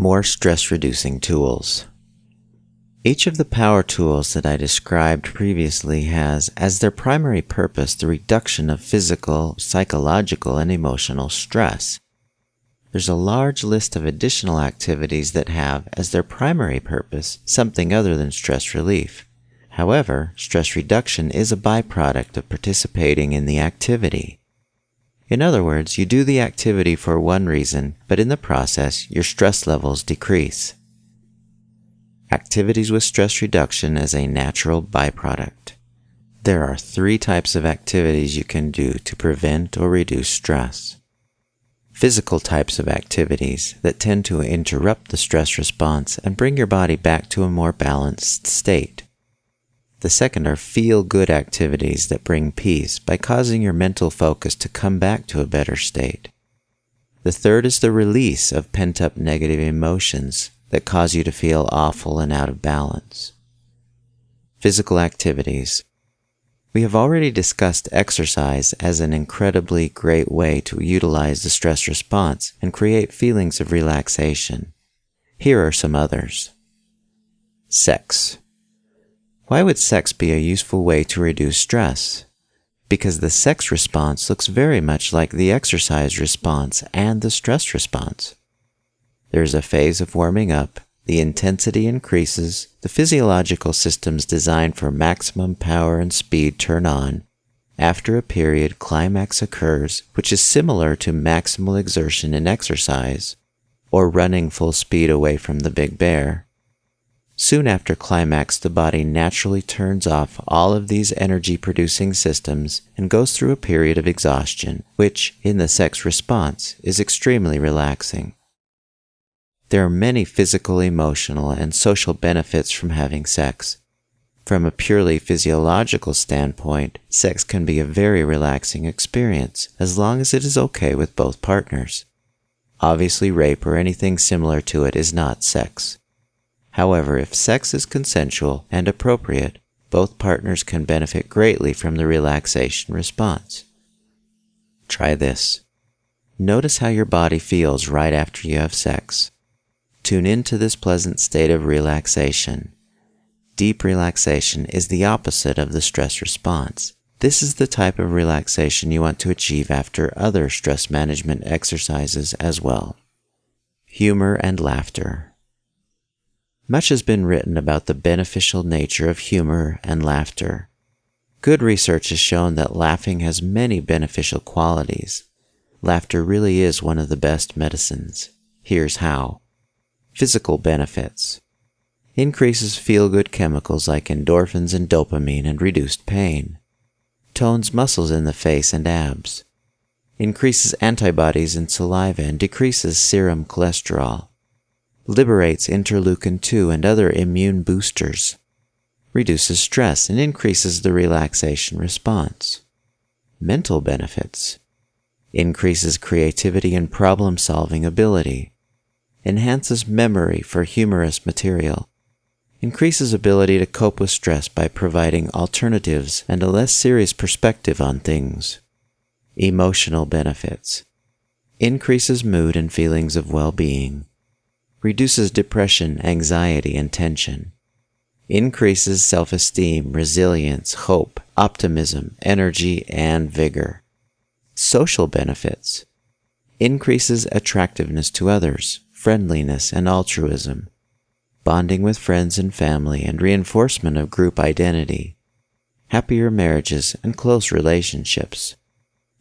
More stress reducing tools. Each of the power tools that I described previously has as their primary purpose the reduction of physical, psychological, and emotional stress. There's a large list of additional activities that have as their primary purpose something other than stress relief. However, stress reduction is a byproduct of participating in the activity. In other words, you do the activity for one reason, but in the process, your stress levels decrease. Activities with stress reduction as a natural byproduct. There are three types of activities you can do to prevent or reduce stress. Physical types of activities that tend to interrupt the stress response and bring your body back to a more balanced state. The second are feel good activities that bring peace by causing your mental focus to come back to a better state. The third is the release of pent up negative emotions that cause you to feel awful and out of balance. Physical activities. We have already discussed exercise as an incredibly great way to utilize the stress response and create feelings of relaxation. Here are some others. Sex. Why would sex be a useful way to reduce stress? Because the sex response looks very much like the exercise response and the stress response. There is a phase of warming up, the intensity increases, the physiological systems designed for maximum power and speed turn on. After a period, climax occurs, which is similar to maximal exertion in exercise, or running full speed away from the big bear. Soon after climax, the body naturally turns off all of these energy producing systems and goes through a period of exhaustion, which, in the sex response, is extremely relaxing. There are many physical, emotional, and social benefits from having sex. From a purely physiological standpoint, sex can be a very relaxing experience as long as it is okay with both partners. Obviously, rape or anything similar to it is not sex. However, if sex is consensual and appropriate, both partners can benefit greatly from the relaxation response. Try this. Notice how your body feels right after you have sex. Tune into this pleasant state of relaxation. Deep relaxation is the opposite of the stress response. This is the type of relaxation you want to achieve after other stress management exercises as well. Humor and laughter. Much has been written about the beneficial nature of humor and laughter. Good research has shown that laughing has many beneficial qualities. Laughter really is one of the best medicines. Here's how. Physical benefits. Increases feel-good chemicals like endorphins and dopamine and reduced pain. Tones muscles in the face and abs. Increases antibodies in saliva and decreases serum cholesterol liberates interleukin 2 and other immune boosters, reduces stress and increases the relaxation response. Mental benefits. Increases creativity and problem solving ability, enhances memory for humorous material, increases ability to cope with stress by providing alternatives and a less serious perspective on things. Emotional benefits. Increases mood and feelings of well being reduces depression, anxiety, and tension, increases self esteem, resilience, hope, optimism, energy, and vigor. Social benefits increases attractiveness to others, friendliness, and altruism, bonding with friends and family, and reinforcement of group identity, happier marriages, and close relationships.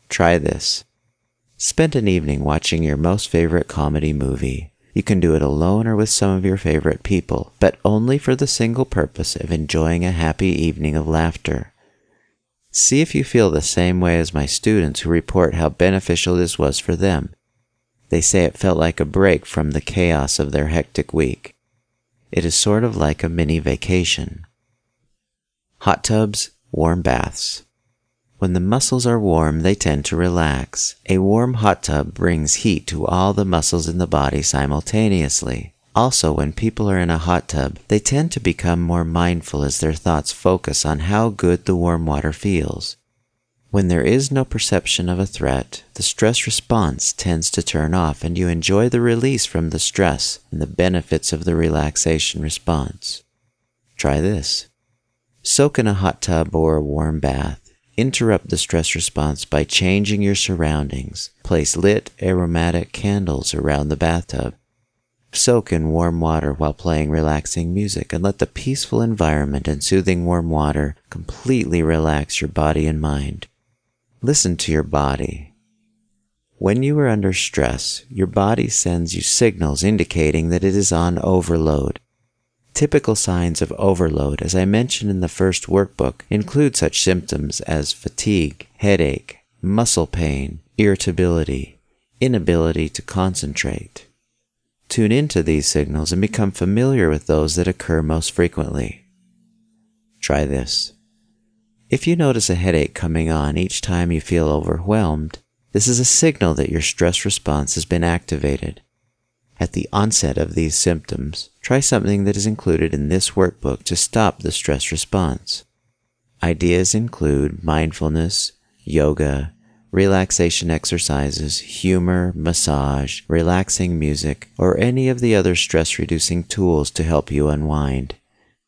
Try this. Spend an evening watching your most favorite comedy movie you can do it alone or with some of your favorite people, but only for the single purpose of enjoying a happy evening of laughter. See if you feel the same way as my students who report how beneficial this was for them. They say it felt like a break from the chaos of their hectic week. It is sort of like a mini vacation. Hot tubs, warm baths. When the muscles are warm, they tend to relax. A warm hot tub brings heat to all the muscles in the body simultaneously. Also, when people are in a hot tub, they tend to become more mindful as their thoughts focus on how good the warm water feels. When there is no perception of a threat, the stress response tends to turn off and you enjoy the release from the stress and the benefits of the relaxation response. Try this. Soak in a hot tub or a warm bath. Interrupt the stress response by changing your surroundings. Place lit, aromatic candles around the bathtub. Soak in warm water while playing relaxing music and let the peaceful environment and soothing warm water completely relax your body and mind. Listen to your body. When you are under stress, your body sends you signals indicating that it is on overload. Typical signs of overload, as I mentioned in the first workbook, include such symptoms as fatigue, headache, muscle pain, irritability, inability to concentrate. Tune into these signals and become familiar with those that occur most frequently. Try this. If you notice a headache coming on each time you feel overwhelmed, this is a signal that your stress response has been activated. At the onset of these symptoms, try something that is included in this workbook to stop the stress response. Ideas include mindfulness, yoga, relaxation exercises, humor, massage, relaxing music, or any of the other stress reducing tools to help you unwind.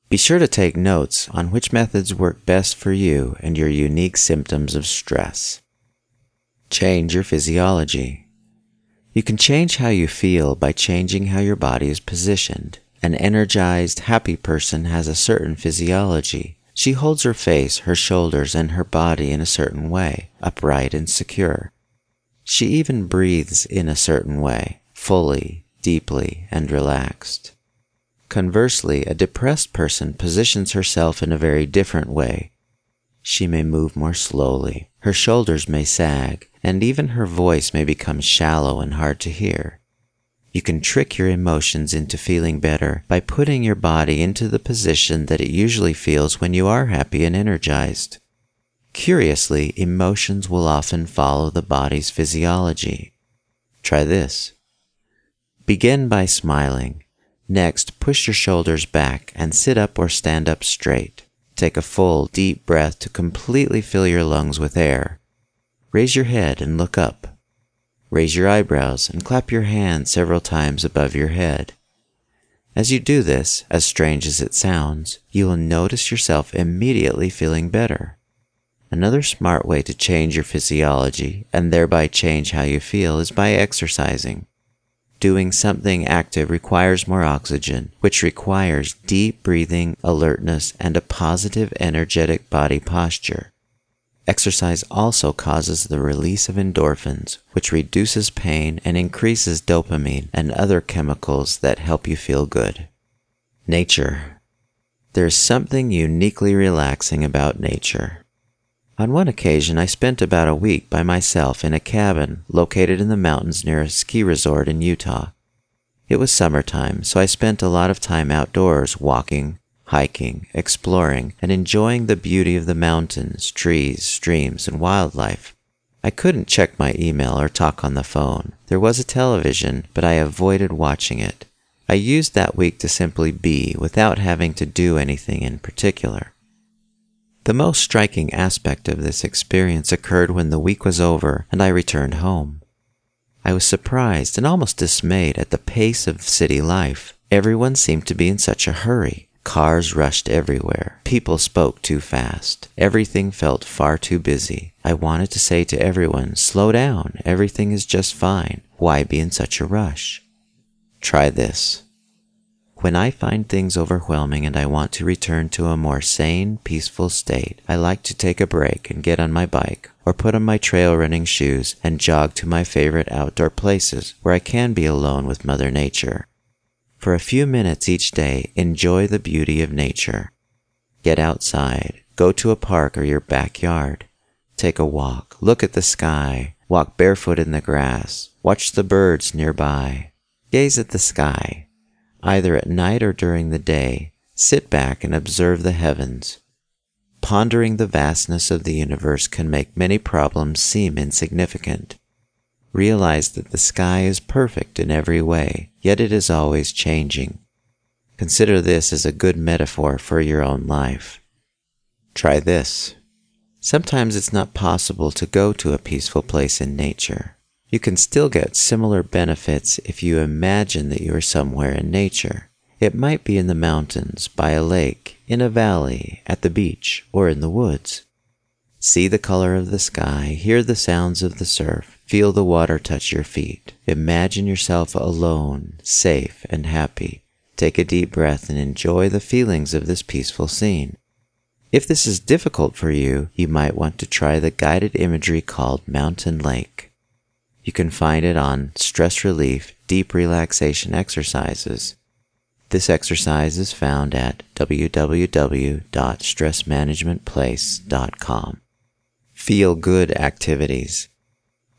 Be sure to take notes on which methods work best for you and your unique symptoms of stress. Change your physiology. You can change how you feel by changing how your body is positioned. An energized, happy person has a certain physiology. She holds her face, her shoulders, and her body in a certain way, upright and secure. She even breathes in a certain way, fully, deeply, and relaxed. Conversely, a depressed person positions herself in a very different way. She may move more slowly, her shoulders may sag, and even her voice may become shallow and hard to hear. You can trick your emotions into feeling better by putting your body into the position that it usually feels when you are happy and energized. Curiously, emotions will often follow the body's physiology. Try this. Begin by smiling. Next, push your shoulders back and sit up or stand up straight. Take a full, deep breath to completely fill your lungs with air. Raise your head and look up. Raise your eyebrows and clap your hands several times above your head. As you do this, as strange as it sounds, you will notice yourself immediately feeling better. Another smart way to change your physiology and thereby change how you feel is by exercising. Doing something active requires more oxygen, which requires deep breathing, alertness, and a positive, energetic body posture. Exercise also causes the release of endorphins, which reduces pain and increases dopamine and other chemicals that help you feel good. Nature. There's something uniquely relaxing about nature. On one occasion, I spent about a week by myself in a cabin located in the mountains near a ski resort in Utah. It was summertime, so I spent a lot of time outdoors walking, hiking, exploring, and enjoying the beauty of the mountains, trees, streams, and wildlife. I couldn't check my email or talk on the phone. There was a television, but I avoided watching it. I used that week to simply be without having to do anything in particular. The most striking aspect of this experience occurred when the week was over and I returned home. I was surprised and almost dismayed at the pace of city life. Everyone seemed to be in such a hurry. Cars rushed everywhere. People spoke too fast. Everything felt far too busy. I wanted to say to everyone, slow down. Everything is just fine. Why be in such a rush? Try this. When I find things overwhelming and I want to return to a more sane, peaceful state, I like to take a break and get on my bike or put on my trail running shoes and jog to my favorite outdoor places where I can be alone with Mother Nature. For a few minutes each day, enjoy the beauty of nature. Get outside, go to a park or your backyard. Take a walk, look at the sky, walk barefoot in the grass, watch the birds nearby. Gaze at the sky, either at night or during the day, sit back and observe the heavens. Pondering the vastness of the universe can make many problems seem insignificant. Realize that the sky is perfect in every way, yet it is always changing. Consider this as a good metaphor for your own life. Try this. Sometimes it's not possible to go to a peaceful place in nature. You can still get similar benefits if you imagine that you are somewhere in nature. It might be in the mountains, by a lake, in a valley, at the beach, or in the woods. See the color of the sky, hear the sounds of the surf, feel the water touch your feet. Imagine yourself alone, safe, and happy. Take a deep breath and enjoy the feelings of this peaceful scene. If this is difficult for you, you might want to try the guided imagery called Mountain Lake. You can find it on stress relief, deep relaxation exercises. This exercise is found at www.stressmanagementplace.com. Feel good activities.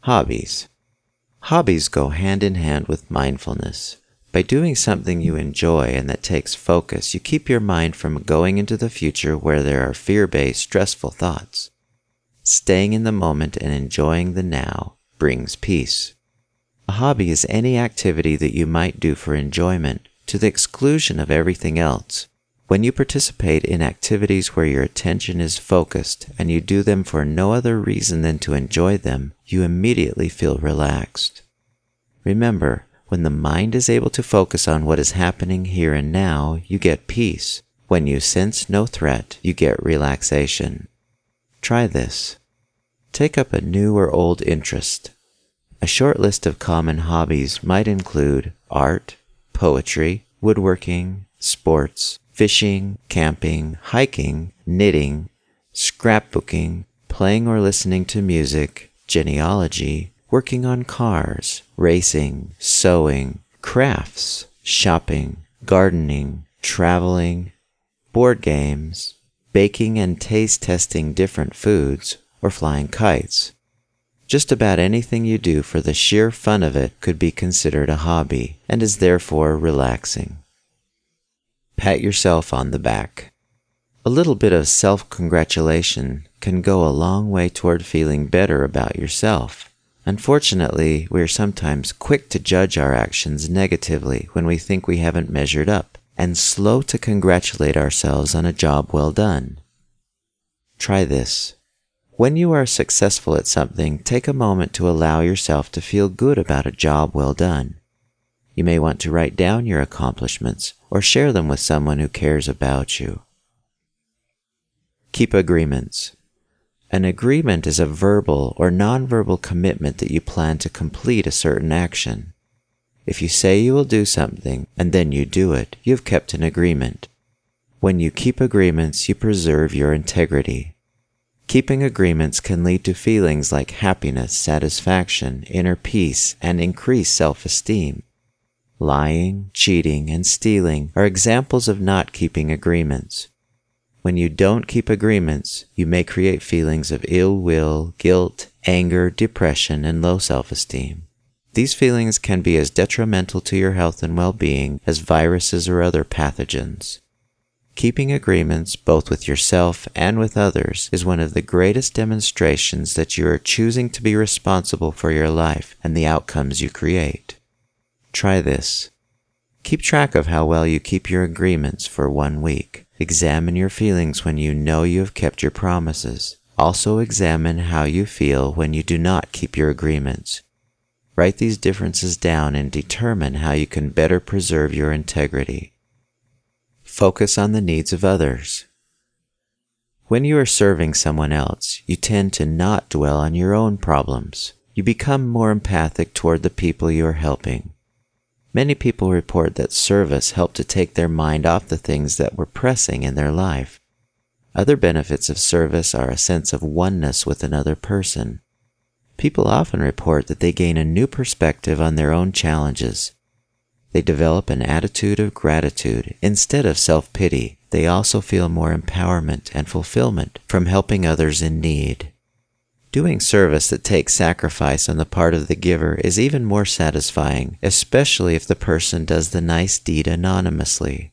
Hobbies. Hobbies go hand in hand with mindfulness. By doing something you enjoy and that takes focus, you keep your mind from going into the future where there are fear based, stressful thoughts. Staying in the moment and enjoying the now brings peace. A hobby is any activity that you might do for enjoyment to the exclusion of everything else. When you participate in activities where your attention is focused and you do them for no other reason than to enjoy them, you immediately feel relaxed. Remember, when the mind is able to focus on what is happening here and now, you get peace. When you sense no threat, you get relaxation. Try this. Take up a new or old interest. A short list of common hobbies might include art, poetry, woodworking, sports, fishing, camping, hiking, knitting, scrapbooking, playing or listening to music, genealogy, working on cars, racing, sewing, crafts, shopping, gardening, traveling, board games, baking and taste testing different foods, or flying kites. Just about anything you do for the sheer fun of it could be considered a hobby and is therefore relaxing. Pat yourself on the back. A little bit of self congratulation can go a long way toward feeling better about yourself. Unfortunately, we are sometimes quick to judge our actions negatively when we think we haven't measured up, and slow to congratulate ourselves on a job well done. Try this. When you are successful at something, take a moment to allow yourself to feel good about a job well done. You may want to write down your accomplishments or share them with someone who cares about you. Keep agreements. An agreement is a verbal or nonverbal commitment that you plan to complete a certain action. If you say you will do something and then you do it, you have kept an agreement. When you keep agreements, you preserve your integrity. Keeping agreements can lead to feelings like happiness, satisfaction, inner peace, and increased self-esteem. Lying, cheating, and stealing are examples of not keeping agreements. When you don't keep agreements, you may create feelings of ill will, guilt, anger, depression, and low self-esteem. These feelings can be as detrimental to your health and well-being as viruses or other pathogens. Keeping agreements both with yourself and with others is one of the greatest demonstrations that you are choosing to be responsible for your life and the outcomes you create. Try this. Keep track of how well you keep your agreements for one week. Examine your feelings when you know you have kept your promises. Also examine how you feel when you do not keep your agreements. Write these differences down and determine how you can better preserve your integrity. Focus on the needs of others. When you are serving someone else, you tend to not dwell on your own problems. You become more empathic toward the people you are helping. Many people report that service helped to take their mind off the things that were pressing in their life. Other benefits of service are a sense of oneness with another person. People often report that they gain a new perspective on their own challenges they develop an attitude of gratitude instead of self pity. They also feel more empowerment and fulfillment from helping others in need. Doing service that takes sacrifice on the part of the giver is even more satisfying, especially if the person does the nice deed anonymously.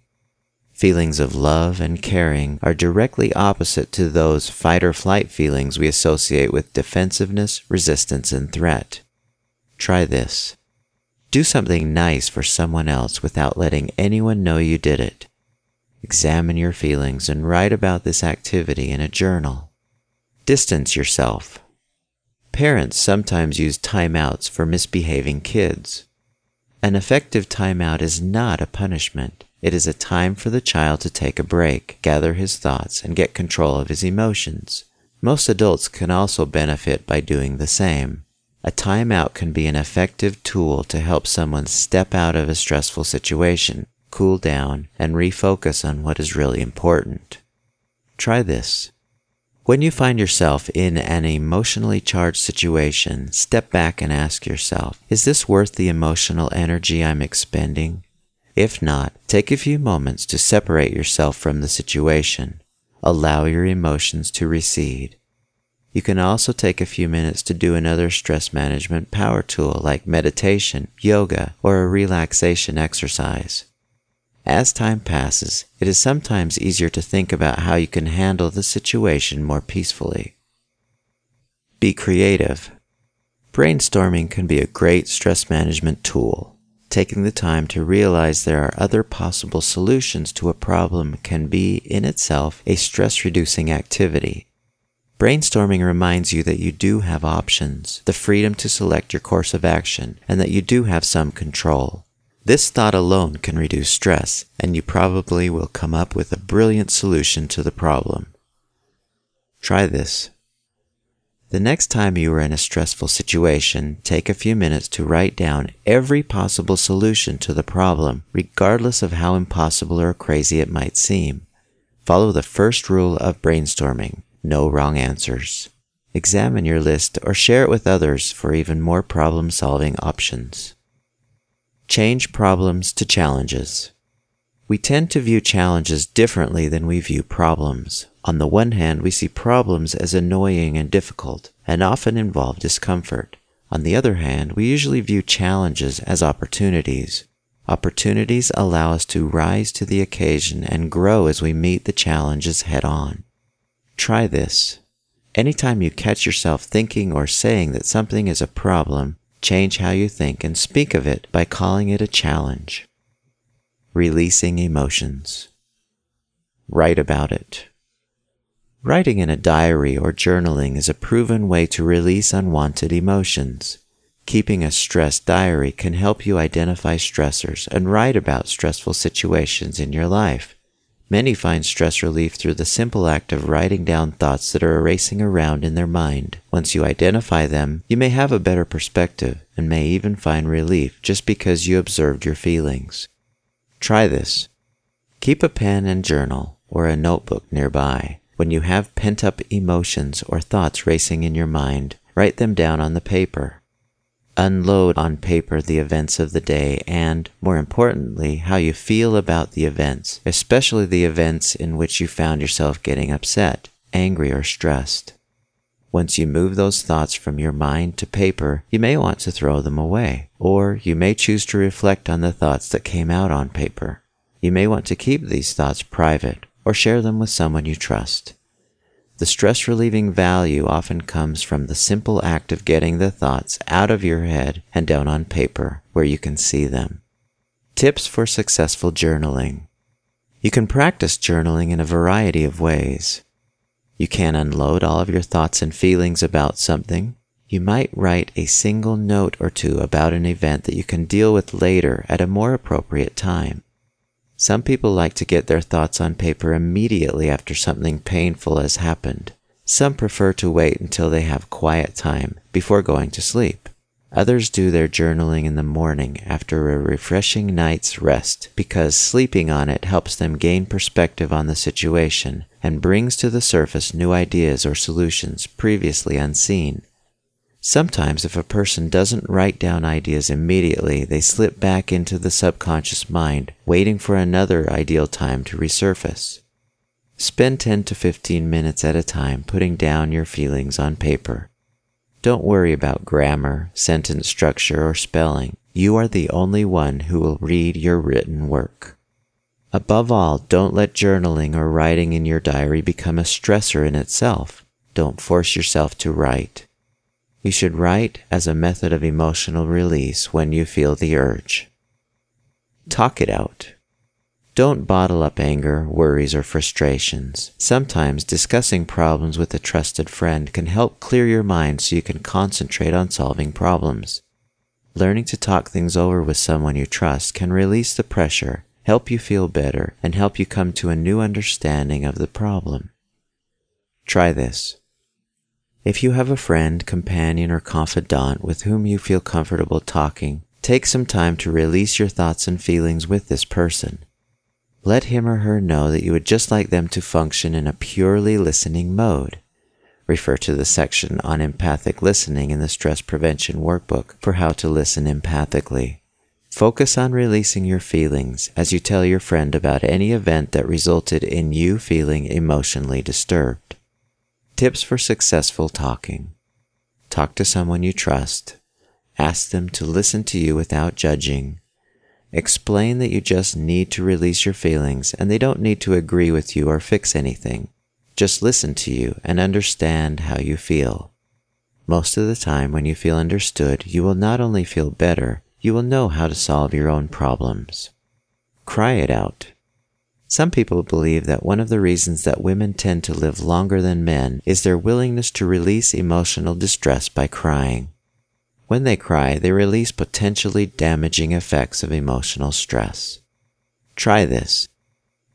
Feelings of love and caring are directly opposite to those fight or flight feelings we associate with defensiveness, resistance, and threat. Try this. Do something nice for someone else without letting anyone know you did it. Examine your feelings and write about this activity in a journal. Distance yourself. Parents sometimes use timeouts for misbehaving kids. An effective timeout is not a punishment. It is a time for the child to take a break, gather his thoughts, and get control of his emotions. Most adults can also benefit by doing the same. A timeout can be an effective tool to help someone step out of a stressful situation, cool down, and refocus on what is really important. Try this. When you find yourself in an emotionally charged situation, step back and ask yourself, is this worth the emotional energy I'm expending? If not, take a few moments to separate yourself from the situation. Allow your emotions to recede. You can also take a few minutes to do another stress management power tool like meditation, yoga, or a relaxation exercise. As time passes, it is sometimes easier to think about how you can handle the situation more peacefully. Be creative. Brainstorming can be a great stress management tool. Taking the time to realize there are other possible solutions to a problem can be, in itself, a stress reducing activity. Brainstorming reminds you that you do have options, the freedom to select your course of action, and that you do have some control. This thought alone can reduce stress, and you probably will come up with a brilliant solution to the problem. Try this. The next time you are in a stressful situation, take a few minutes to write down every possible solution to the problem, regardless of how impossible or crazy it might seem. Follow the first rule of brainstorming no wrong answers. Examine your list or share it with others for even more problem solving options. Change problems to challenges. We tend to view challenges differently than we view problems. On the one hand, we see problems as annoying and difficult, and often involve discomfort. On the other hand, we usually view challenges as opportunities. Opportunities allow us to rise to the occasion and grow as we meet the challenges head on. Try this. Anytime you catch yourself thinking or saying that something is a problem, Change how you think and speak of it by calling it a challenge. Releasing emotions. Write about it. Writing in a diary or journaling is a proven way to release unwanted emotions. Keeping a stress diary can help you identify stressors and write about stressful situations in your life. Many find stress relief through the simple act of writing down thoughts that are racing around in their mind. Once you identify them, you may have a better perspective and may even find relief just because you observed your feelings. Try this. Keep a pen and journal or a notebook nearby. When you have pent up emotions or thoughts racing in your mind, write them down on the paper unload on paper the events of the day and, more importantly, how you feel about the events, especially the events in which you found yourself getting upset, angry, or stressed. Once you move those thoughts from your mind to paper, you may want to throw them away, or you may choose to reflect on the thoughts that came out on paper. You may want to keep these thoughts private or share them with someone you trust. The stress relieving value often comes from the simple act of getting the thoughts out of your head and down on paper where you can see them. Tips for successful journaling. You can practice journaling in a variety of ways. You can unload all of your thoughts and feelings about something. You might write a single note or two about an event that you can deal with later at a more appropriate time. Some people like to get their thoughts on paper immediately after something painful has happened. Some prefer to wait until they have quiet time before going to sleep. Others do their journaling in the morning after a refreshing night's rest because sleeping on it helps them gain perspective on the situation and brings to the surface new ideas or solutions previously unseen. Sometimes, if a person doesn't write down ideas immediately, they slip back into the subconscious mind, waiting for another ideal time to resurface. Spend 10 to 15 minutes at a time putting down your feelings on paper. Don't worry about grammar, sentence structure, or spelling. You are the only one who will read your written work. Above all, don't let journaling or writing in your diary become a stressor in itself. Don't force yourself to write. You should write as a method of emotional release when you feel the urge. Talk it out. Don't bottle up anger, worries, or frustrations. Sometimes discussing problems with a trusted friend can help clear your mind so you can concentrate on solving problems. Learning to talk things over with someone you trust can release the pressure, help you feel better, and help you come to a new understanding of the problem. Try this. If you have a friend, companion, or confidant with whom you feel comfortable talking, take some time to release your thoughts and feelings with this person. Let him or her know that you would just like them to function in a purely listening mode. Refer to the section on empathic listening in the Stress Prevention Workbook for how to listen empathically. Focus on releasing your feelings as you tell your friend about any event that resulted in you feeling emotionally disturbed. Tips for successful talking. Talk to someone you trust. Ask them to listen to you without judging. Explain that you just need to release your feelings and they don't need to agree with you or fix anything just listen to you and understand how you feel. Most of the time, when you feel understood, you will not only feel better, you will know how to solve your own problems. Cry it out. Some people believe that one of the reasons that women tend to live longer than men is their willingness to release emotional distress by crying. When they cry, they release potentially damaging effects of emotional stress. Try this.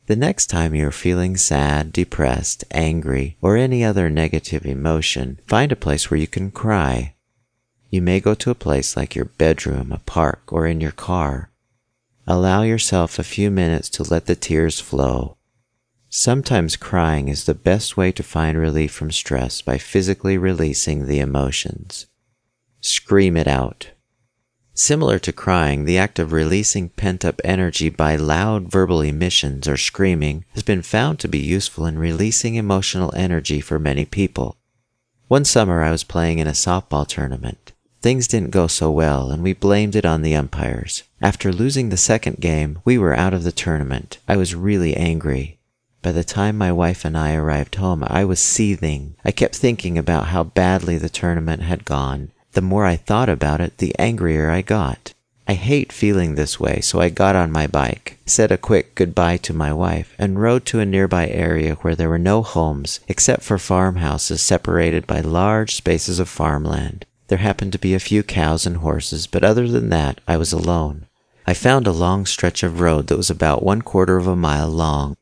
The next time you're feeling sad, depressed, angry, or any other negative emotion, find a place where you can cry. You may go to a place like your bedroom, a park, or in your car. Allow yourself a few minutes to let the tears flow. Sometimes crying is the best way to find relief from stress by physically releasing the emotions. Scream it out. Similar to crying, the act of releasing pent up energy by loud verbal emissions or screaming has been found to be useful in releasing emotional energy for many people. One summer I was playing in a softball tournament. Things didn't go so well and we blamed it on the umpires. After losing the second game, we were out of the tournament. I was really angry. By the time my wife and I arrived home, I was seething. I kept thinking about how badly the tournament had gone the more I thought about it, the angrier I got. I hate feeling this way, so I got on my bike, said a quick goodbye to my wife, and rode to a nearby area where there were no homes except for farmhouses separated by large spaces of farmland. There happened to be a few cows and horses, but other than that, I was alone. I found a long stretch of road that was about one quarter of a mile long.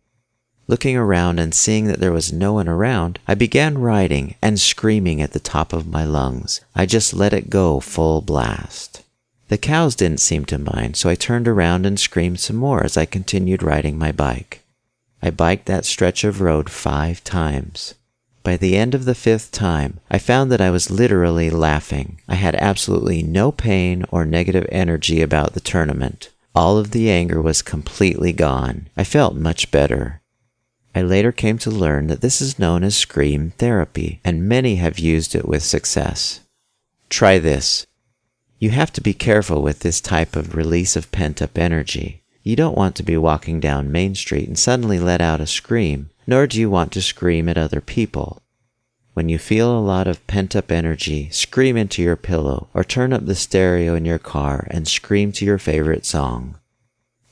Looking around and seeing that there was no one around, I began riding and screaming at the top of my lungs. I just let it go full blast. The cows didn't seem to mind, so I turned around and screamed some more as I continued riding my bike. I biked that stretch of road five times. By the end of the fifth time, I found that I was literally laughing. I had absolutely no pain or negative energy about the tournament. All of the anger was completely gone. I felt much better. I later came to learn that this is known as scream therapy, and many have used it with success. Try this. You have to be careful with this type of release of pent up energy. You don't want to be walking down Main Street and suddenly let out a scream, nor do you want to scream at other people. When you feel a lot of pent up energy, scream into your pillow or turn up the stereo in your car and scream to your favorite song.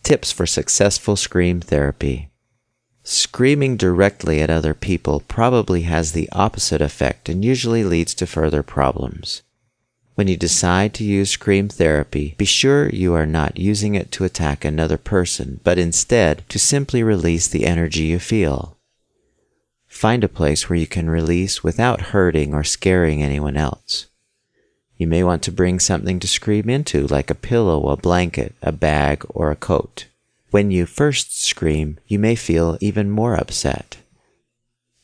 Tips for successful scream therapy. Screaming directly at other people probably has the opposite effect and usually leads to further problems. When you decide to use scream therapy, be sure you are not using it to attack another person, but instead to simply release the energy you feel. Find a place where you can release without hurting or scaring anyone else. You may want to bring something to scream into, like a pillow, a blanket, a bag, or a coat. When you first scream, you may feel even more upset.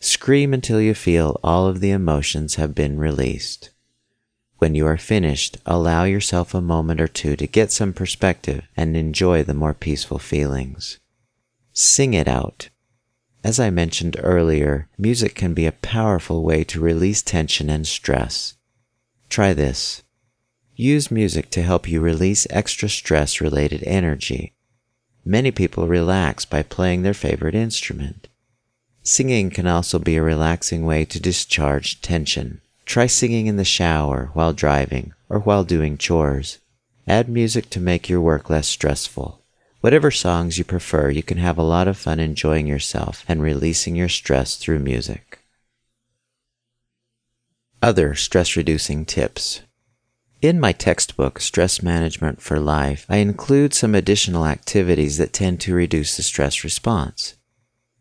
Scream until you feel all of the emotions have been released. When you are finished, allow yourself a moment or two to get some perspective and enjoy the more peaceful feelings. Sing it out. As I mentioned earlier, music can be a powerful way to release tension and stress. Try this. Use music to help you release extra stress related energy Many people relax by playing their favorite instrument. Singing can also be a relaxing way to discharge tension. Try singing in the shower, while driving, or while doing chores. Add music to make your work less stressful. Whatever songs you prefer, you can have a lot of fun enjoying yourself and releasing your stress through music. Other stress reducing tips. In my textbook, Stress Management for Life, I include some additional activities that tend to reduce the stress response.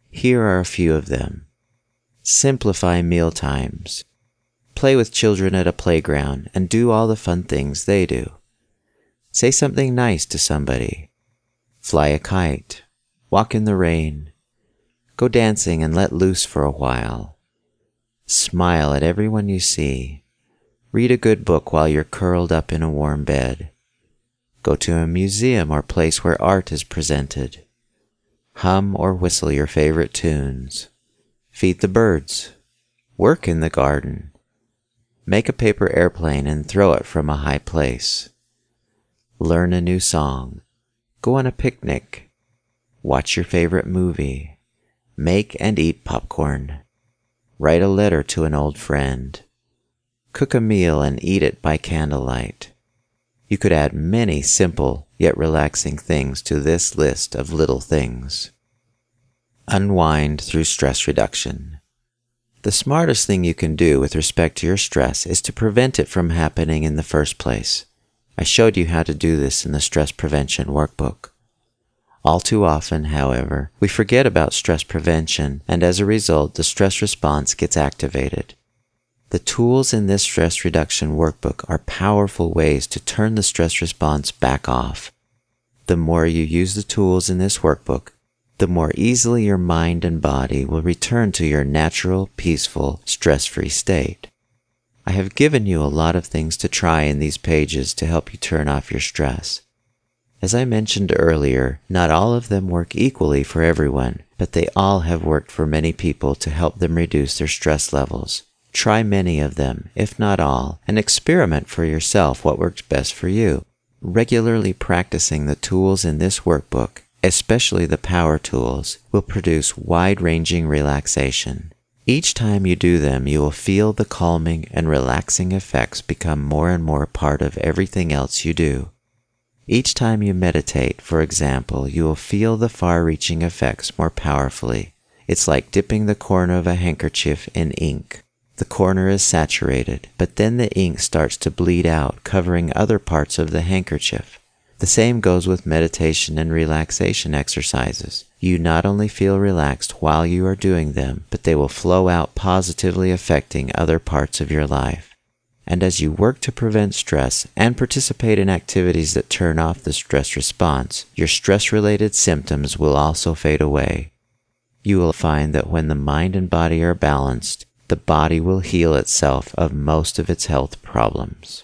Here are a few of them. Simplify meal times. Play with children at a playground and do all the fun things they do. Say something nice to somebody. Fly a kite. Walk in the rain. Go dancing and let loose for a while. Smile at everyone you see. Read a good book while you're curled up in a warm bed. Go to a museum or place where art is presented. Hum or whistle your favorite tunes. Feed the birds. Work in the garden. Make a paper airplane and throw it from a high place. Learn a new song. Go on a picnic. Watch your favorite movie. Make and eat popcorn. Write a letter to an old friend. Cook a meal and eat it by candlelight. You could add many simple yet relaxing things to this list of little things. Unwind through stress reduction. The smartest thing you can do with respect to your stress is to prevent it from happening in the first place. I showed you how to do this in the stress prevention workbook. All too often, however, we forget about stress prevention and as a result the stress response gets activated. The tools in this stress reduction workbook are powerful ways to turn the stress response back off. The more you use the tools in this workbook, the more easily your mind and body will return to your natural, peaceful, stress-free state. I have given you a lot of things to try in these pages to help you turn off your stress. As I mentioned earlier, not all of them work equally for everyone, but they all have worked for many people to help them reduce their stress levels. Try many of them, if not all, and experiment for yourself what works best for you. Regularly practicing the tools in this workbook, especially the power tools, will produce wide-ranging relaxation. Each time you do them, you will feel the calming and relaxing effects become more and more part of everything else you do. Each time you meditate, for example, you will feel the far-reaching effects more powerfully. It's like dipping the corner of a handkerchief in ink. The corner is saturated, but then the ink starts to bleed out, covering other parts of the handkerchief. The same goes with meditation and relaxation exercises. You not only feel relaxed while you are doing them, but they will flow out positively affecting other parts of your life. And as you work to prevent stress and participate in activities that turn off the stress response, your stress related symptoms will also fade away. You will find that when the mind and body are balanced, the body will heal itself of most of its health problems.